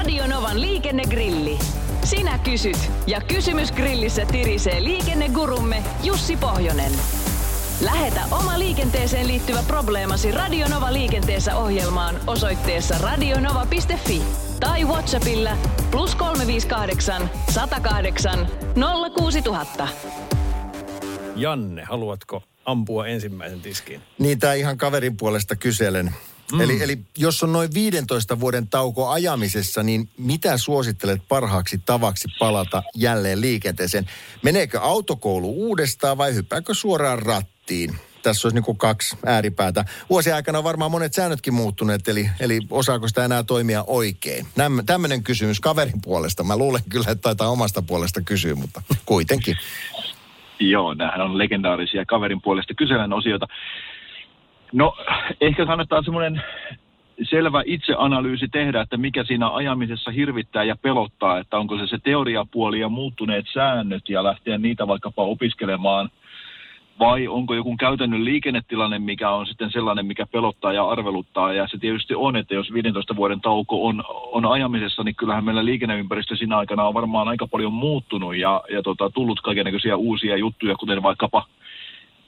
Radionovan liikennegrilli. Sinä kysyt ja kysymys grillissä tirisee liikennegurumme Jussi Pohjonen. Lähetä oma liikenteeseen liittyvä probleemasi Radionova liikenteessä ohjelmaan osoitteessa radionova.fi tai Whatsappilla plus 358 108 06000. Janne, haluatko ampua ensimmäisen tiskin? Niin, tämä ihan kaverin puolesta kyselen. Mm. Eli, eli jos on noin 15 vuoden tauko ajamisessa, niin mitä suosittelet parhaaksi tavaksi palata jälleen liikenteeseen? Meneekö autokoulu uudestaan vai hyppääkö suoraan rattiin? Tässä olisi niin kuin kaksi ääripäätä. Vuosien aikana on varmaan monet säännötkin muuttuneet, eli, eli osaako sitä enää toimia oikein? Tämmöinen kysymys kaverin puolesta. Mä luulen kyllä, että taitaa omasta puolesta kysyä, mutta kuitenkin. Joo, nämähän on legendaarisia kaverin puolesta kyselen osioita. No, ehkä kannattaa semmoinen selvä itseanalyysi tehdä, että mikä siinä ajamisessa hirvittää ja pelottaa, että onko se se teoriapuoli ja muuttuneet säännöt ja lähteä niitä vaikkapa opiskelemaan, vai onko joku käytännön liikennetilanne, mikä on sitten sellainen, mikä pelottaa ja arveluttaa. Ja se tietysti on, että jos 15 vuoden tauko on, on ajamisessa, niin kyllähän meillä liikenneympäristö siinä aikana on varmaan aika paljon muuttunut ja, ja tota, tullut kaikenlaisia uusia juttuja, kuten vaikkapa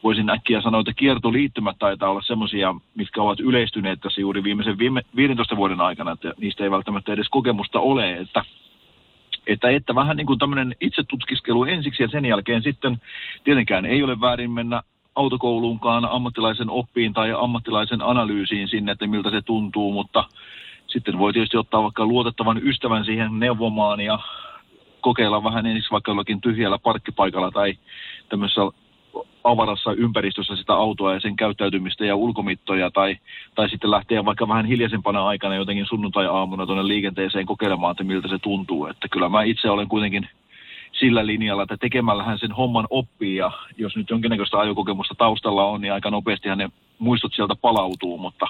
voisin äkkiä sanoa, että kiertoliittymät taitaa olla semmoisia, mitkä ovat yleistyneet tässä juuri viimeisen viime, 15 vuoden aikana, että niistä ei välttämättä edes kokemusta ole, että, että, että vähän niin kuin tämmöinen itsetutkiskelu ensiksi ja sen jälkeen sitten tietenkään ei ole väärin mennä autokouluunkaan ammattilaisen oppiin tai ammattilaisen analyysiin sinne, että miltä se tuntuu, mutta sitten voi tietysti ottaa vaikka luotettavan ystävän siihen neuvomaan ja kokeilla vähän ensiksi vaikka jollakin tyhjällä parkkipaikalla tai tämmöisessä avarassa ympäristössä sitä autoa ja sen käyttäytymistä ja ulkomittoja tai, tai sitten lähteä vaikka vähän hiljaisempana aikana jotenkin sunnuntai-aamuna tuonne liikenteeseen kokeilemaan, että miltä se tuntuu. Että kyllä mä itse olen kuitenkin sillä linjalla, että tekemällähän sen homman oppii ja jos nyt jonkinnäköistä ajokokemusta taustalla on, niin aika nopeastihan ne muistot sieltä palautuu, mutta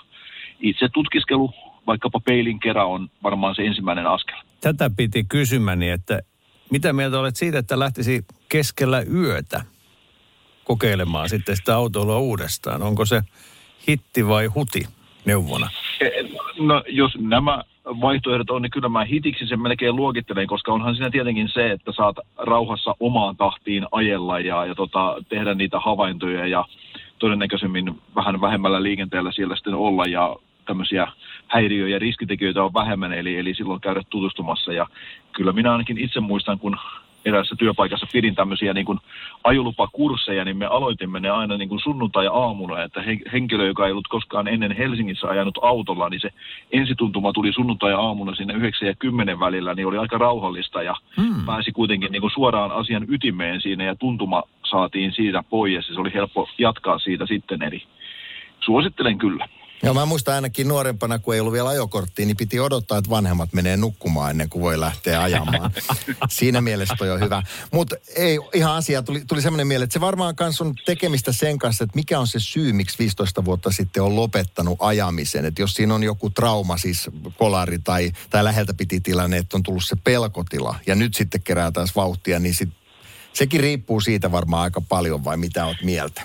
itse tutkiskelu vaikkapa peilin kerran on varmaan se ensimmäinen askel. Tätä piti kysymäni, että mitä mieltä olet siitä, että lähtisi keskellä yötä kokeilemaan sitten sitä autoilua uudestaan? Onko se hitti vai huti neuvona? E, no jos nämä vaihtoehdot on, niin kyllä mä hitiksi sen melkein luokittelen, koska onhan siinä tietenkin se, että saat rauhassa omaan tahtiin ajella ja, ja tota, tehdä niitä havaintoja ja todennäköisemmin vähän vähemmällä liikenteellä siellä sitten olla ja tämmöisiä häiriö- ja riskitekijöitä on vähemmän, eli, eli silloin käydä tutustumassa. Ja kyllä minä ainakin itse muistan, kun eräässä työpaikassa pidin tämmöisiä niin kuin ajolupakursseja, niin me aloitimme ne aina niin kuin sunnuntai-aamuna, että henkilö, joka ei ollut koskaan ennen Helsingissä ajanut autolla, niin se ensituntuma tuli sunnuntai-aamuna sinne 9 ja 10 välillä, niin oli aika rauhallista ja hmm. pääsi kuitenkin niin kuin suoraan asian ytimeen siinä ja tuntuma saatiin siitä pois ja se oli helppo jatkaa siitä sitten, eli suosittelen kyllä. Joo, mä muistan ainakin nuorempana, kun ei ollut vielä ajokorttia, niin piti odottaa, että vanhemmat menee nukkumaan ennen kuin voi lähteä ajamaan. Siinä mielessä toi on hyvä. Mutta ei, ihan asia, tuli, tuli semmoinen mieleen, että se varmaan kans on tekemistä sen kanssa, että mikä on se syy, miksi 15 vuotta sitten on lopettanut ajamisen. Että jos siinä on joku trauma, siis kolari tai, tai läheltä piti tilanne, että on tullut se pelkotila ja nyt sitten kerää taas vauhtia, niin sit, sekin riippuu siitä varmaan aika paljon vai mitä oot mieltä?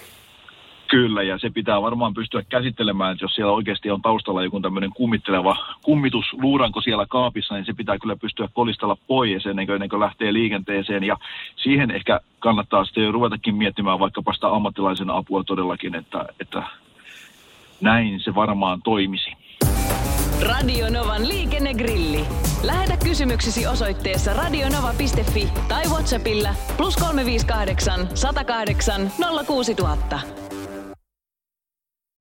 Kyllä, ja se pitää varmaan pystyä käsittelemään, että jos siellä oikeasti on taustalla joku tämmöinen kummitteleva kummitusluuranko siellä kaapissa, niin se pitää kyllä pystyä kolistella pois ennen kuin, ennen kuin lähtee liikenteeseen. Ja siihen ehkä kannattaa sitten jo ruvetakin miettimään vaikkapa sitä ammattilaisen apua todellakin, että, että näin se varmaan toimisi. Radio Novan liikennegrilli. Lähetä kysymyksesi osoitteessa radionova.fi tai Whatsappilla plus 358 108 06000.